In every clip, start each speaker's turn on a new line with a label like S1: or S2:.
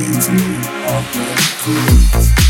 S1: Keep me up at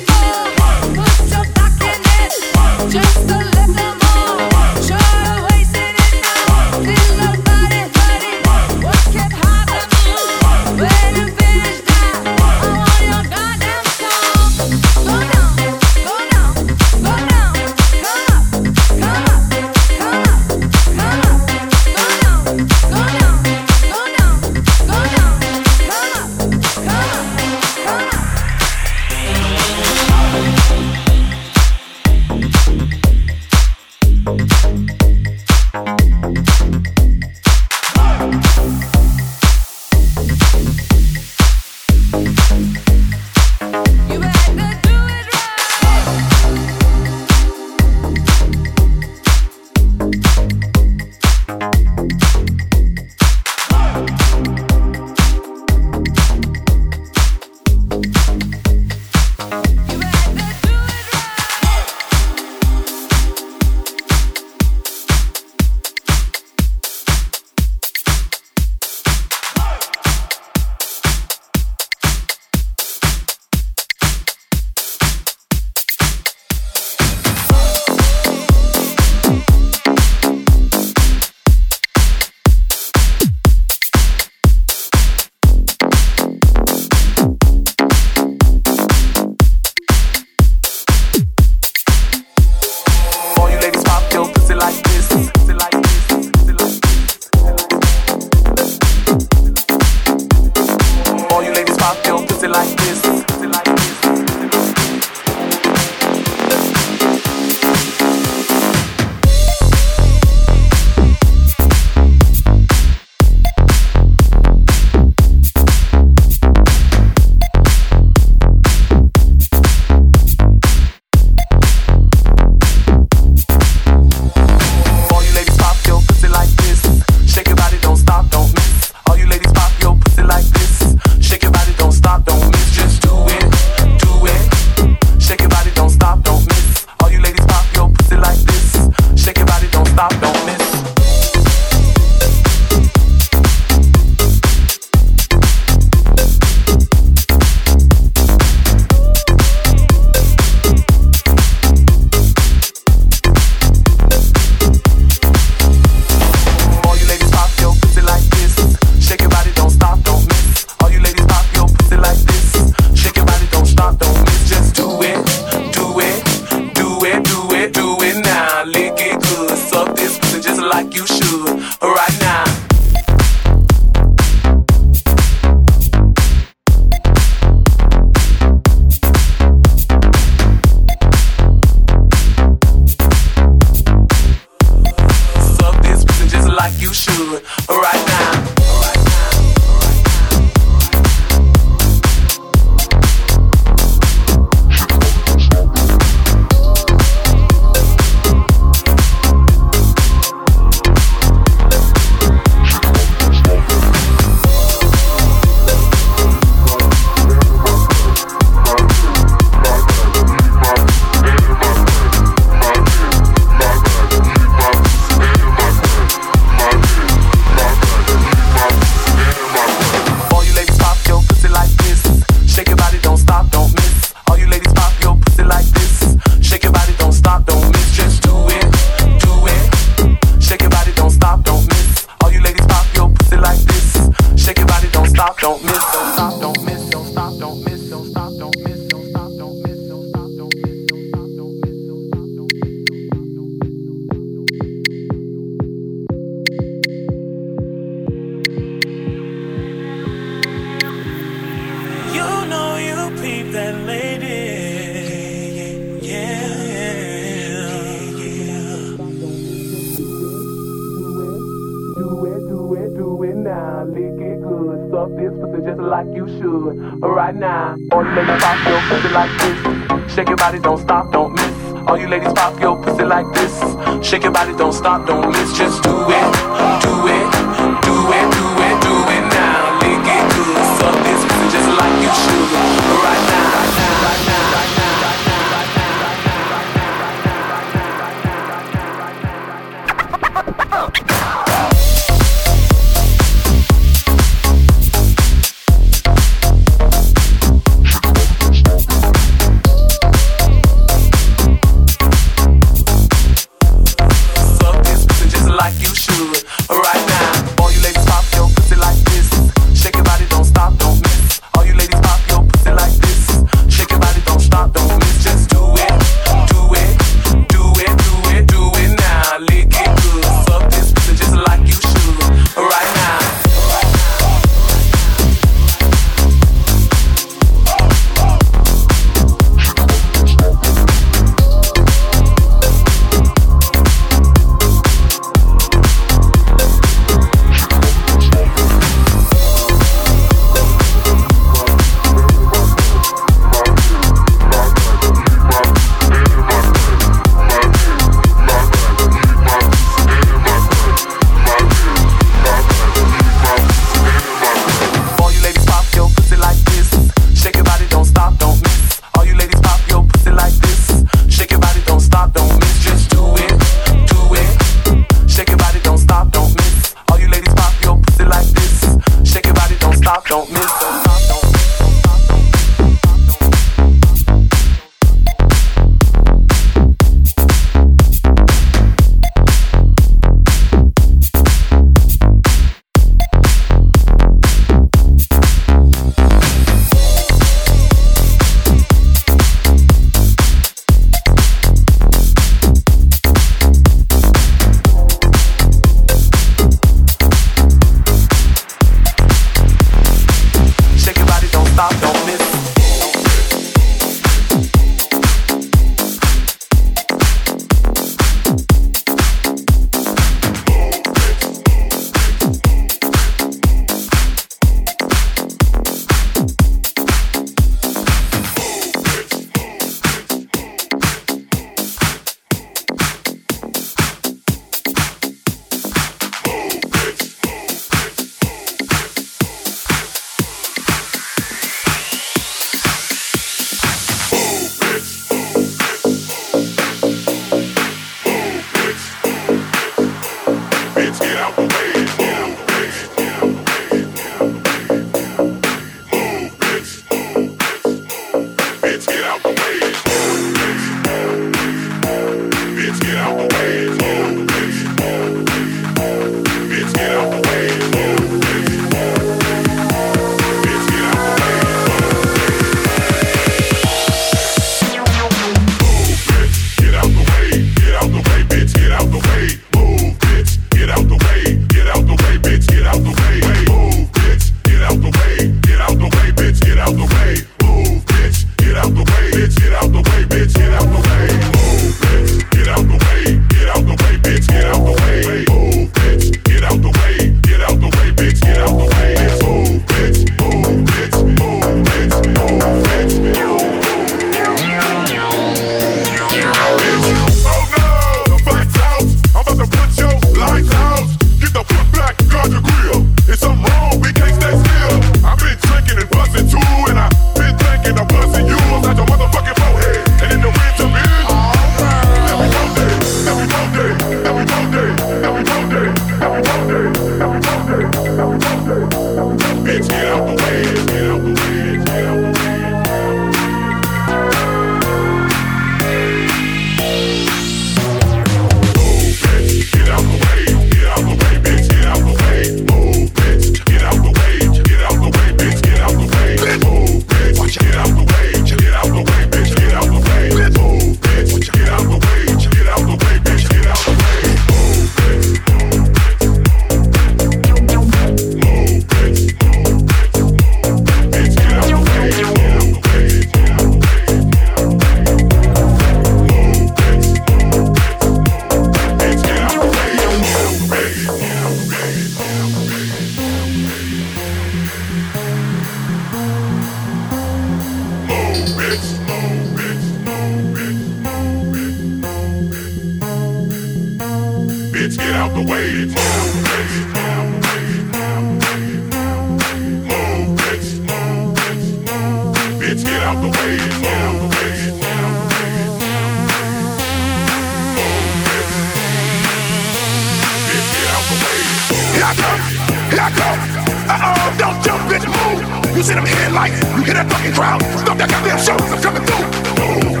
S1: You
S2: see them headlights, you hear that fucking crowd. Stop that goddamn show, I'm coming through.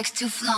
S3: Sex to flaunt.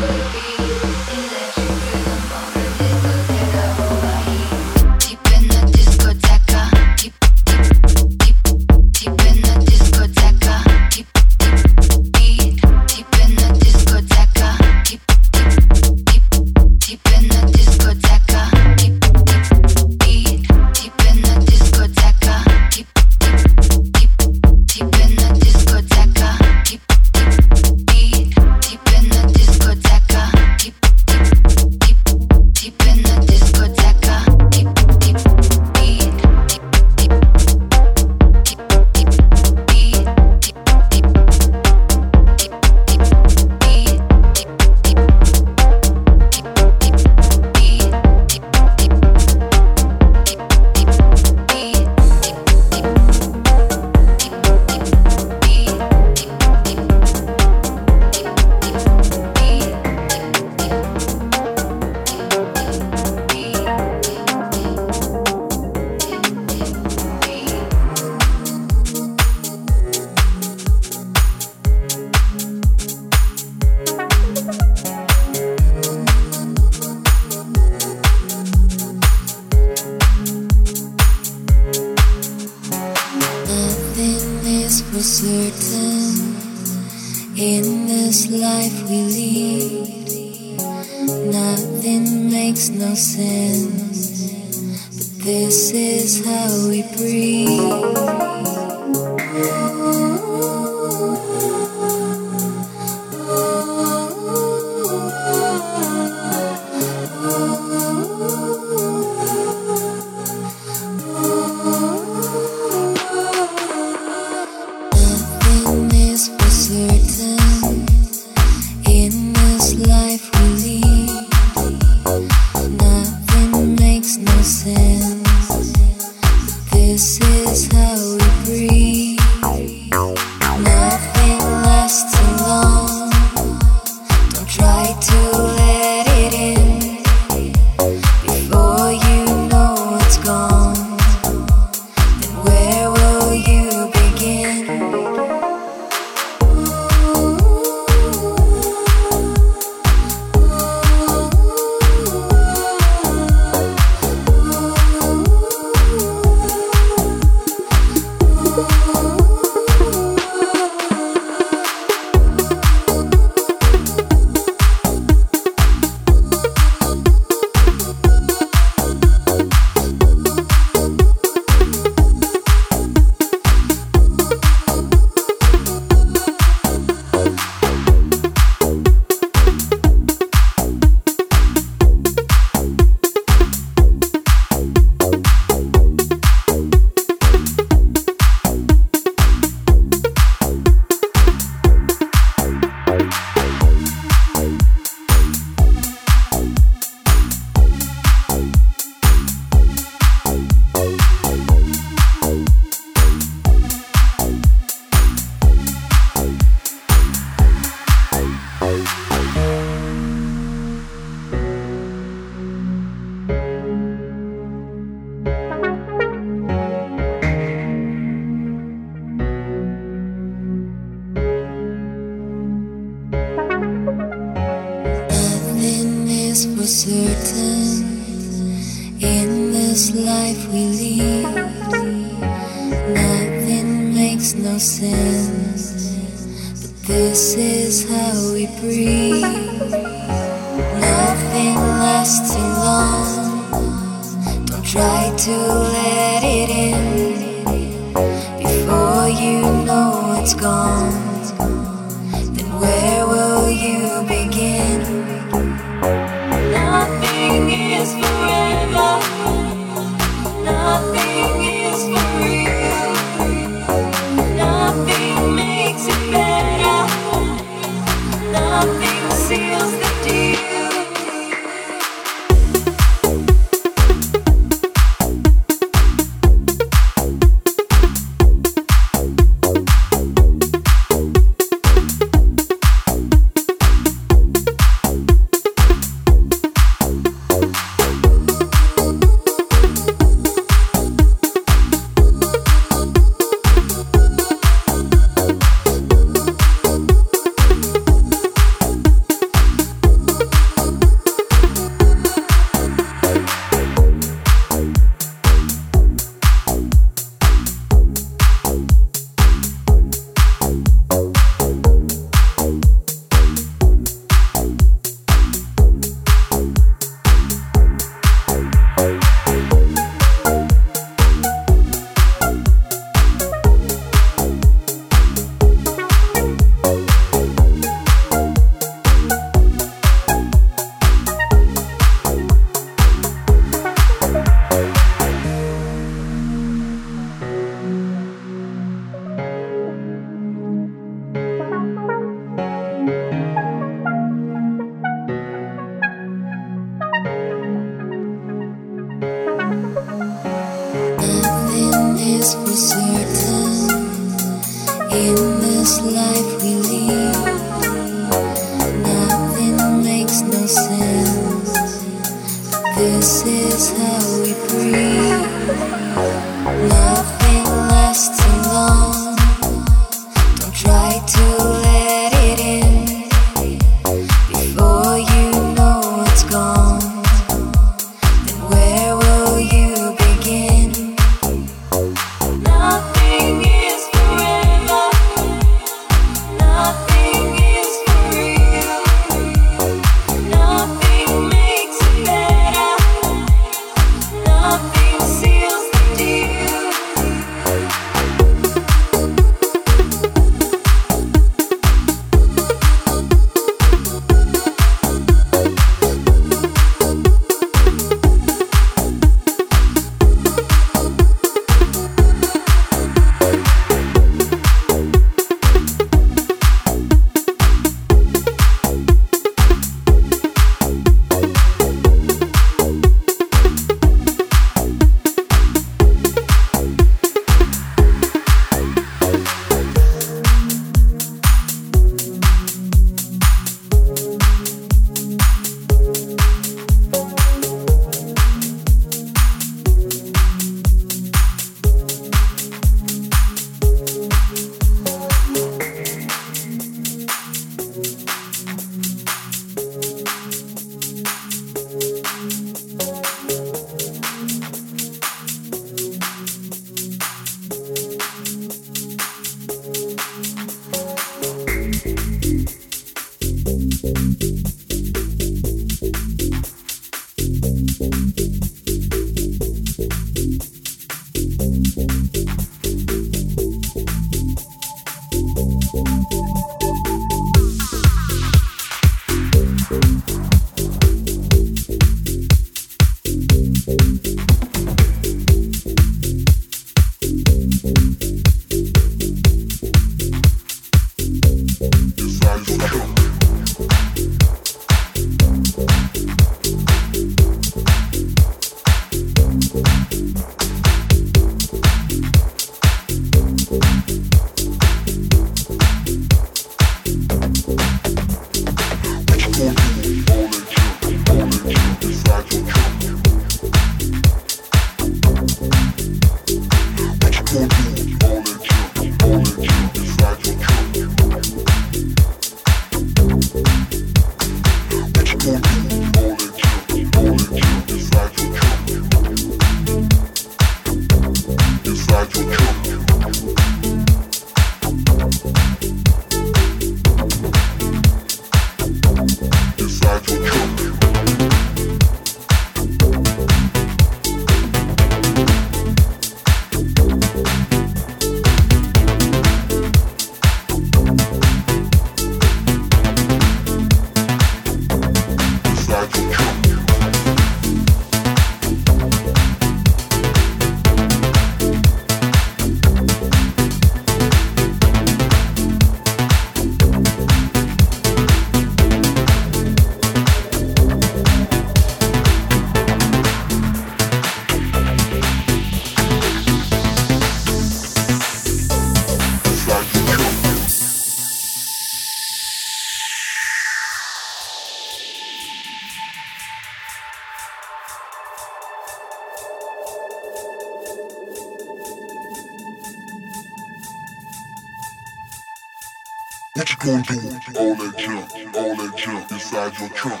S3: Gonna do to all that jump and all that junk, inside your
S4: trunk?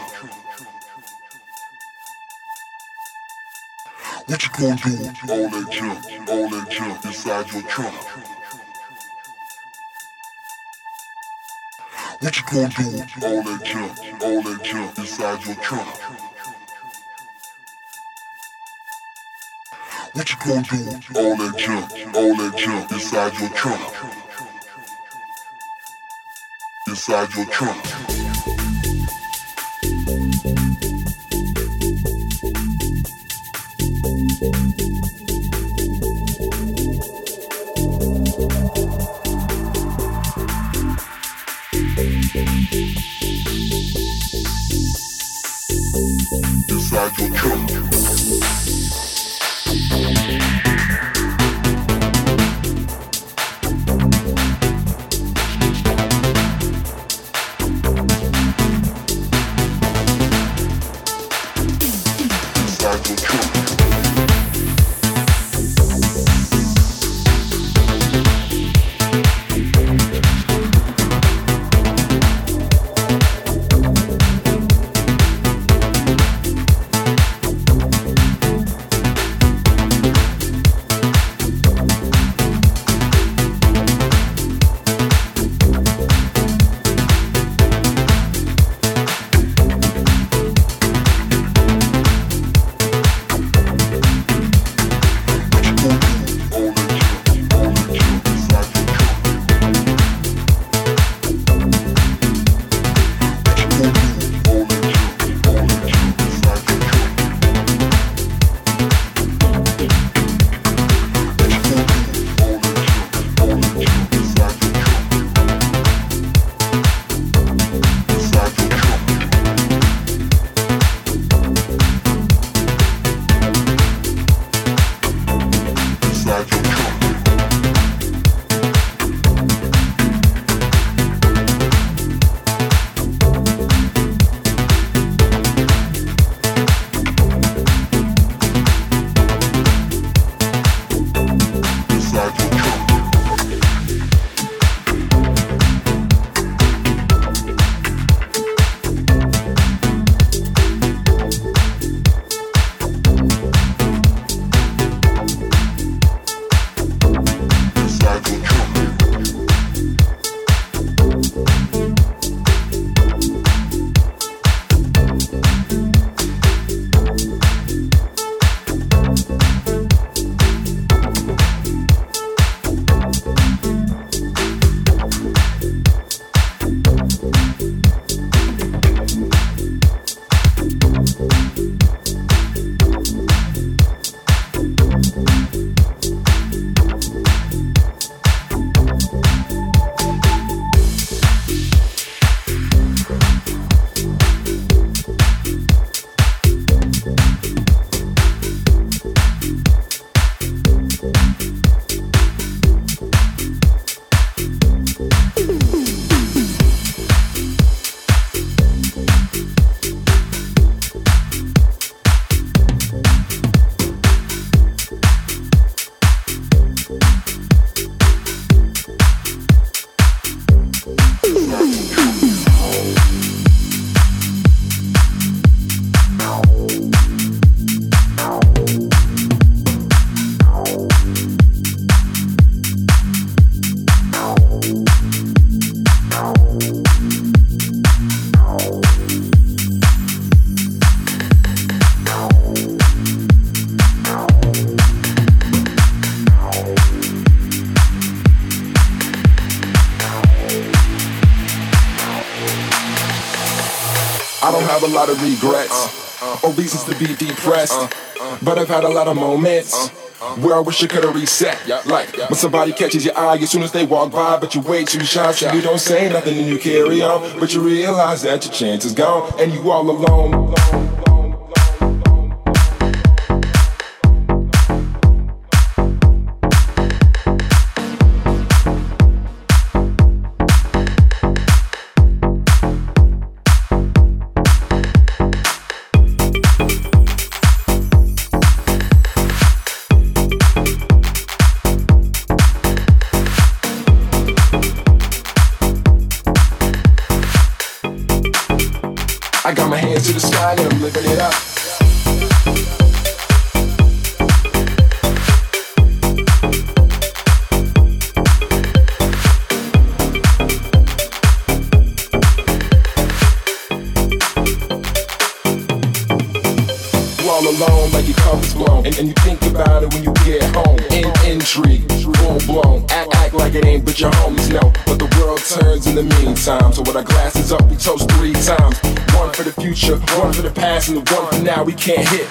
S4: What you gon' do to all that jump and all that junk inside your trunk? What you
S2: gonna all that jump and all that junk inside your trunk. What you gon' do to all that junk, all that junk inside your trunk? Inside your trunk. inside your trunk.
S5: Reasons to be depressed, but I've had a lot of moments. Where I wish I could've reset. Like when somebody catches your eye as soon as they walk by, but you way too shy, so you don't say nothing and you carry on. But you realize that your chance is gone and you all alone. We can't hit.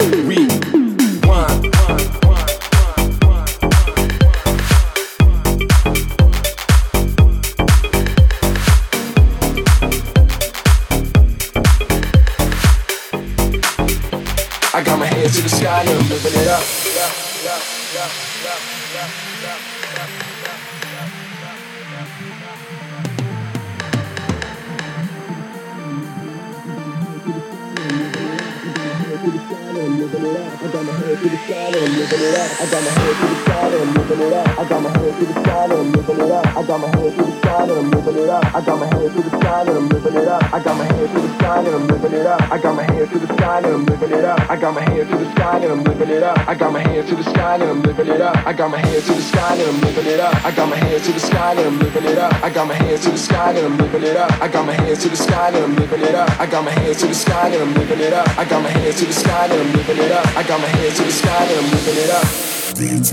S5: Up.
S6: I got my head to the sky and I'm living it up. I got my head to the sky and I'm living it up. I got my head to the sky and I'm living it up. I got my head to the sky and I'm living it up. I got my head to the sky and I'm living it up. I got my head to the sky and I'm living it up. DJ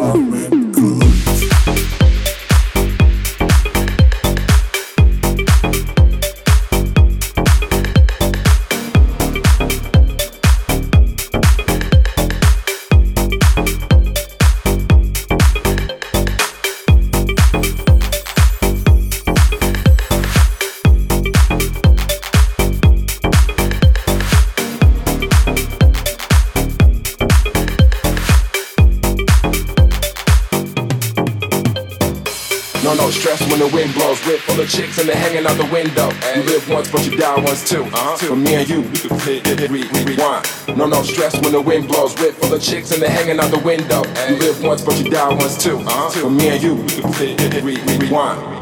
S6: Ahmed
S5: the chicks and they're hanging out the window. You live once, but you die once too. Uh-huh. For me and you, we could re, re, rewind. No, no stress when the wind blows. Whip full of chicks and they're hanging out the window. You live once, but you die once too. Uh-huh. For me and you, we could hit,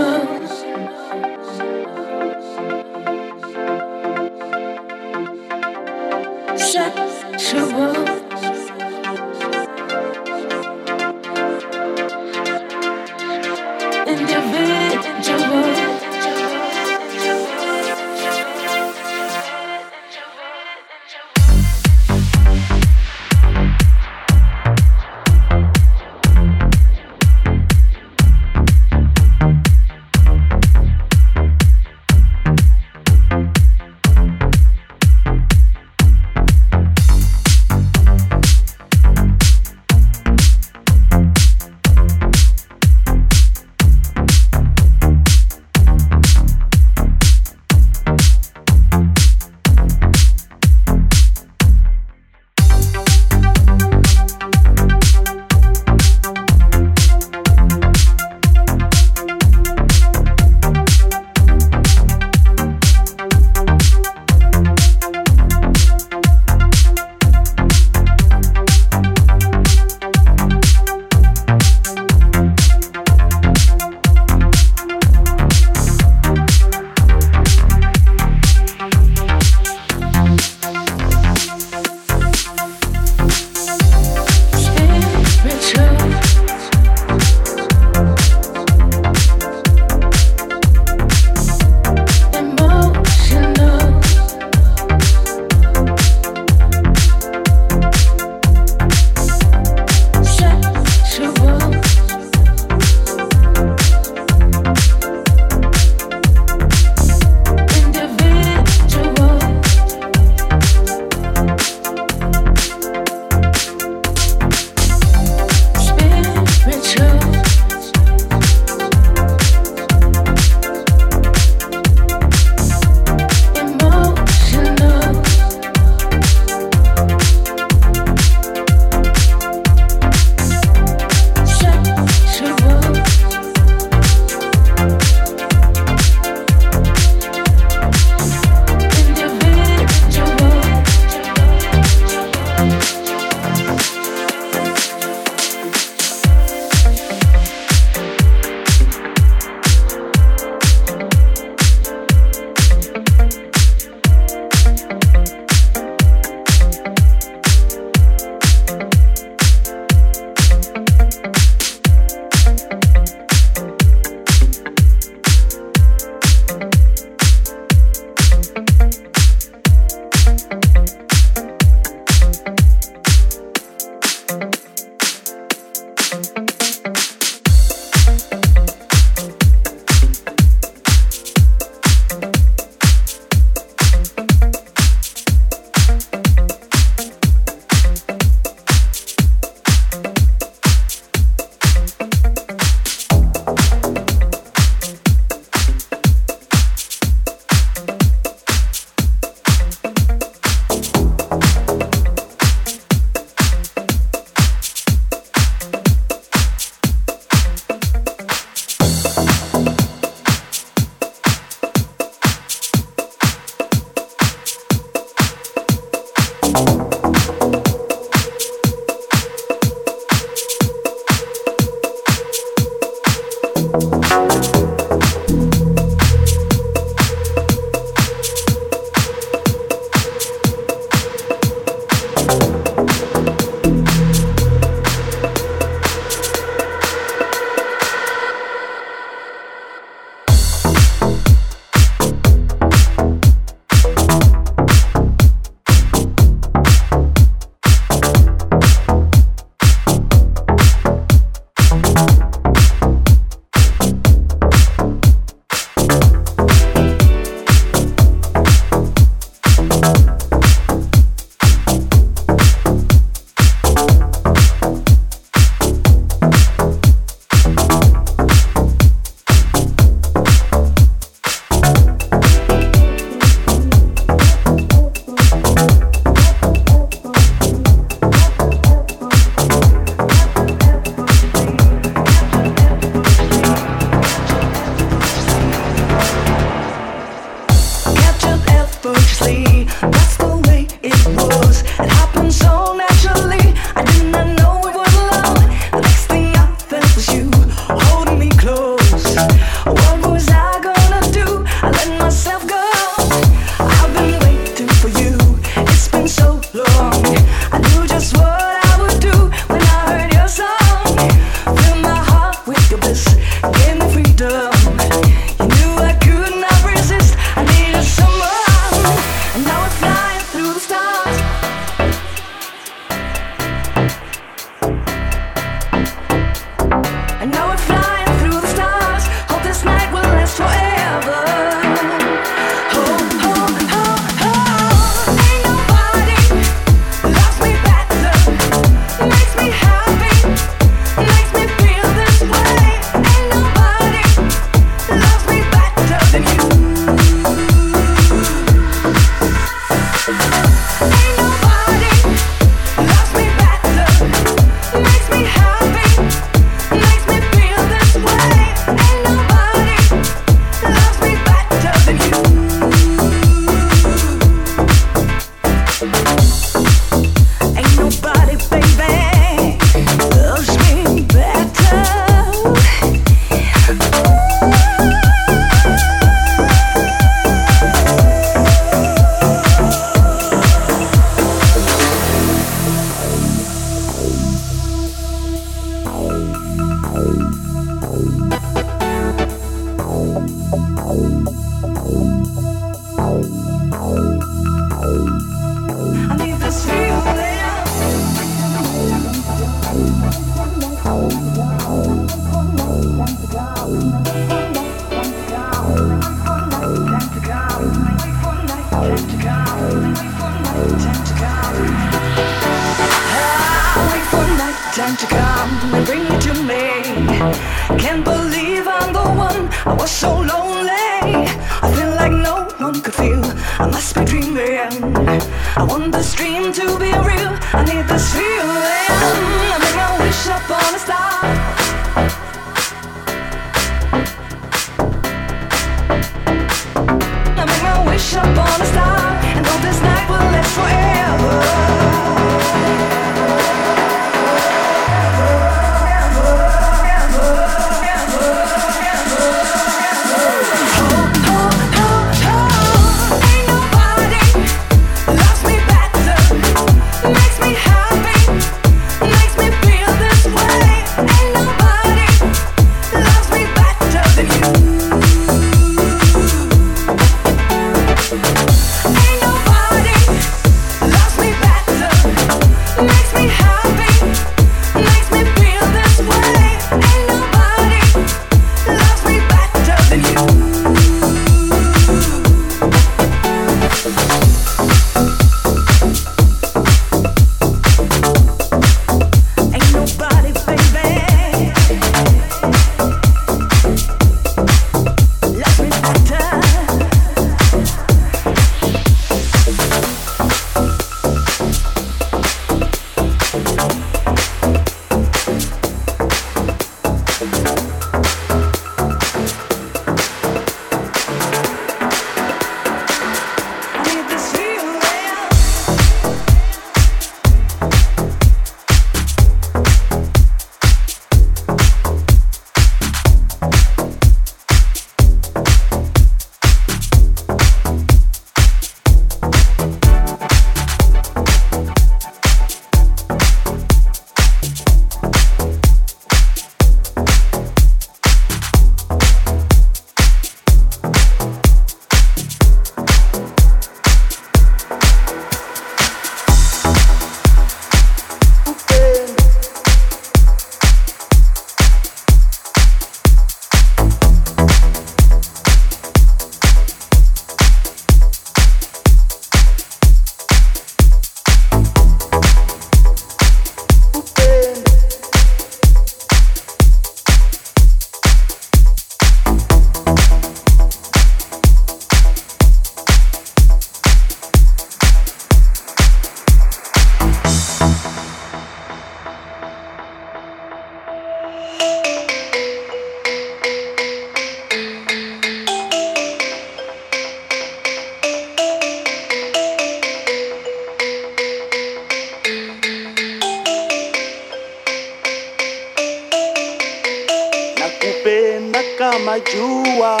S5: jua,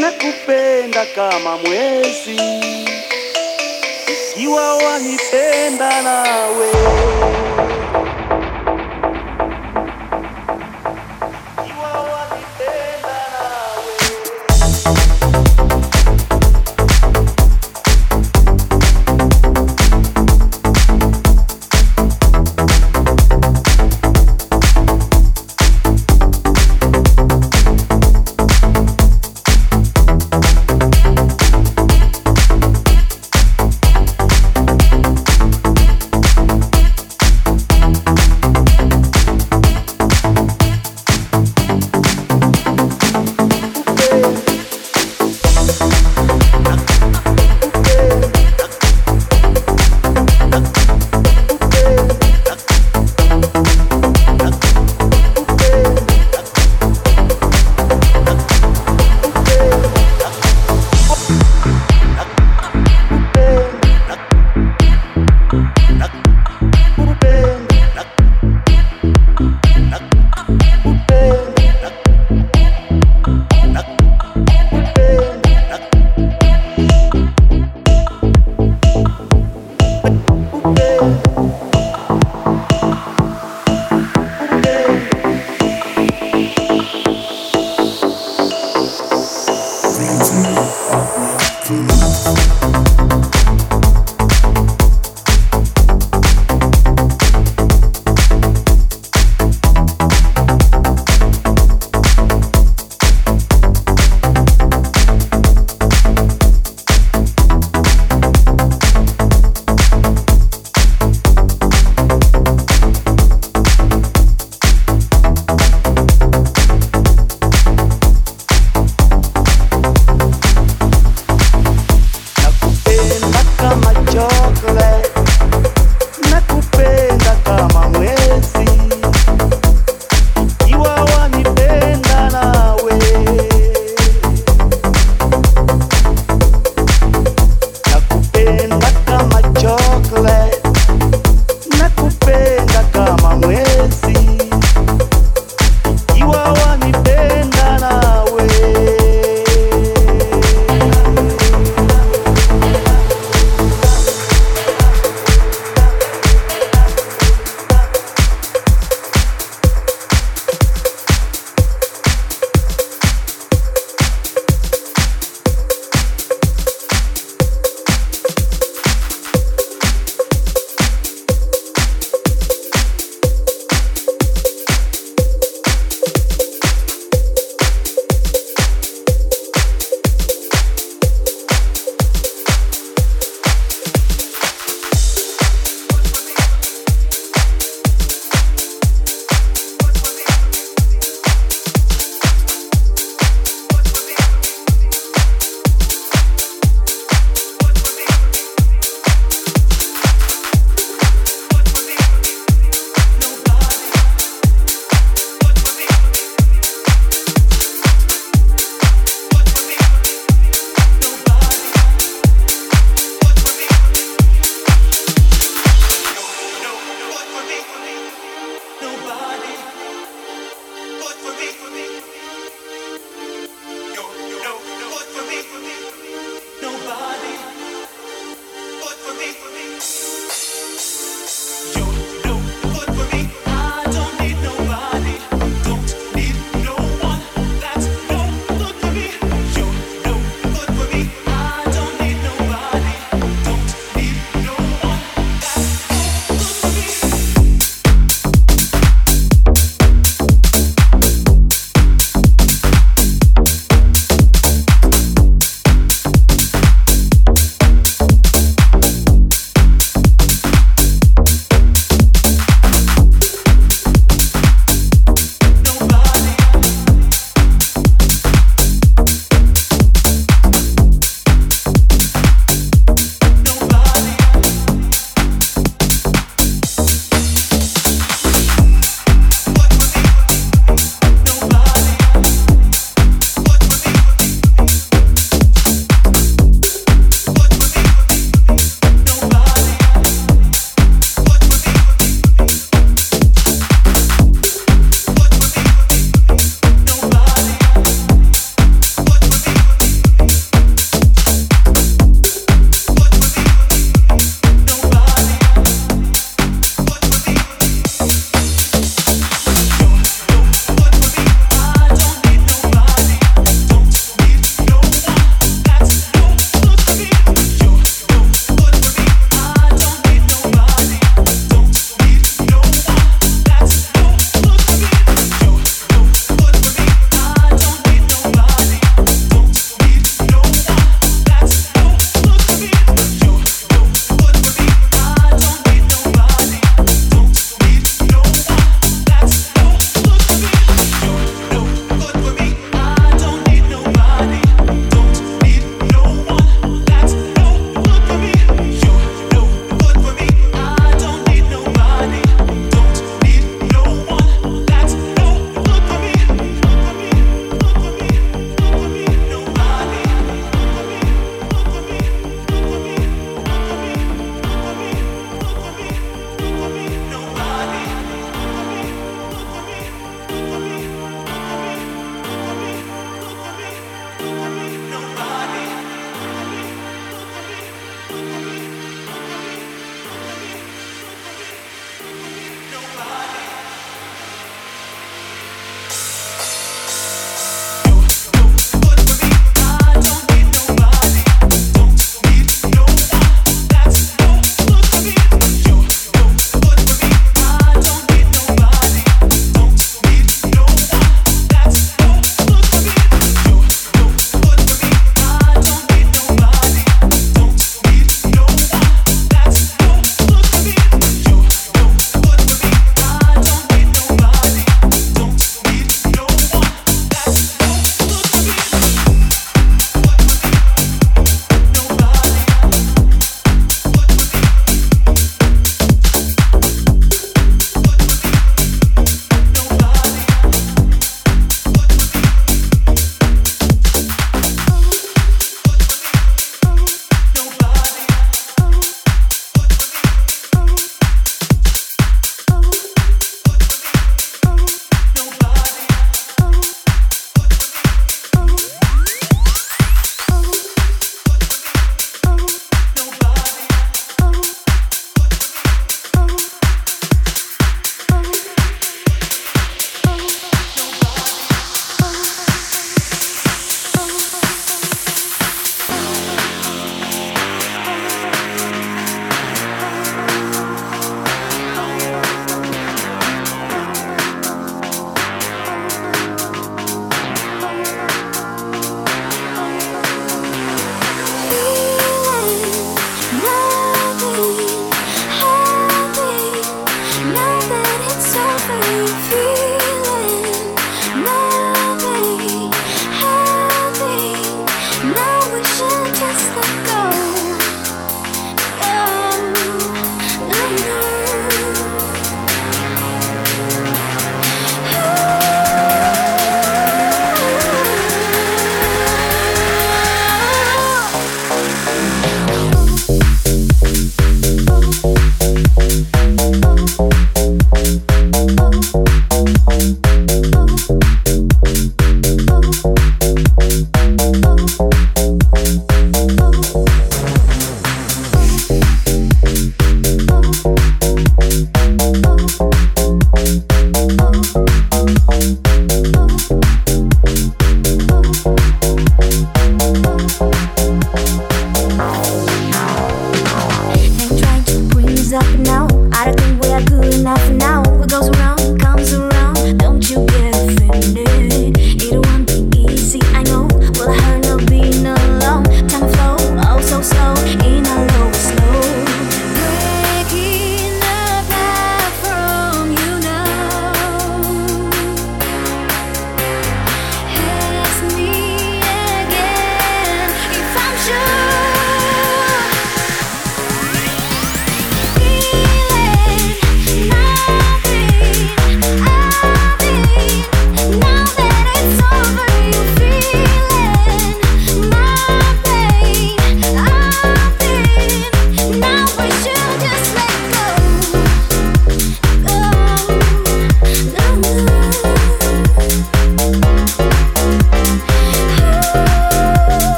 S5: nakupenda
S7: kama mwezi, ikiwa wanipenda
S8: nawe.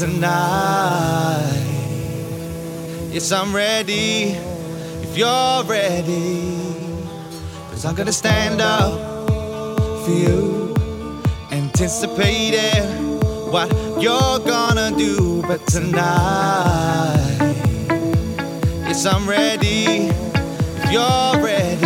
S8: tonight. Yes, I'm ready if you're ready. Cause I'm gonna stand up for you, anticipating what you're gonna do. But tonight, yes, I'm ready if you're ready.